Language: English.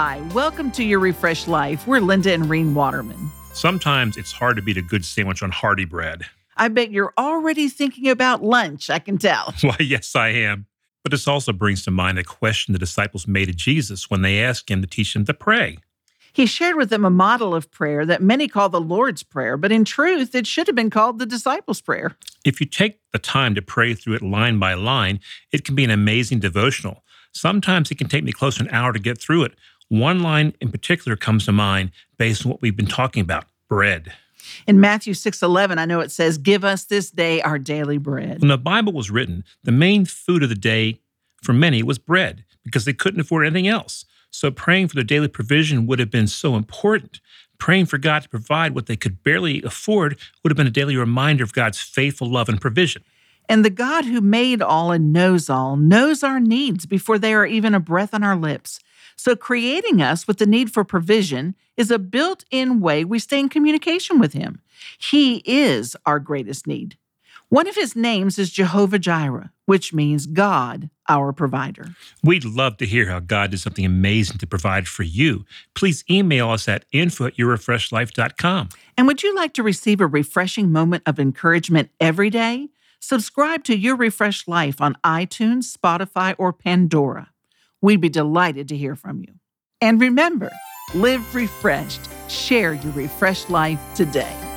Welcome to Your Refreshed Life. We're Linda and Reen Waterman. Sometimes it's hard to beat a good sandwich on hearty bread. I bet you're already thinking about lunch, I can tell. Why, yes, I am. But this also brings to mind a question the disciples made to Jesus when they asked him to teach them to pray. He shared with them a model of prayer that many call the Lord's Prayer, but in truth, it should have been called the Disciples' Prayer. If you take the time to pray through it line by line, it can be an amazing devotional. Sometimes it can take me close to an hour to get through it. One line in particular comes to mind based on what we've been talking about bread. In Matthew 6:11, I know it says, "Give us this day our daily bread." When the Bible was written, the main food of the day for many was bread because they couldn't afford anything else. So praying for their daily provision would have been so important. Praying for God to provide what they could barely afford would have been a daily reminder of God's faithful love and provision. And the God who made all and knows all knows our needs before they are even a breath on our lips. So, creating us with the need for provision is a built in way we stay in communication with Him. He is our greatest need. One of His names is Jehovah Jireh, which means God, our provider. We'd love to hear how God did something amazing to provide for you. Please email us at info at yourrefreshedlife.com. And would you like to receive a refreshing moment of encouragement every day? Subscribe to Your Refreshed Life on iTunes, Spotify, or Pandora. We'd be delighted to hear from you. And remember, live refreshed. Share your refreshed life today.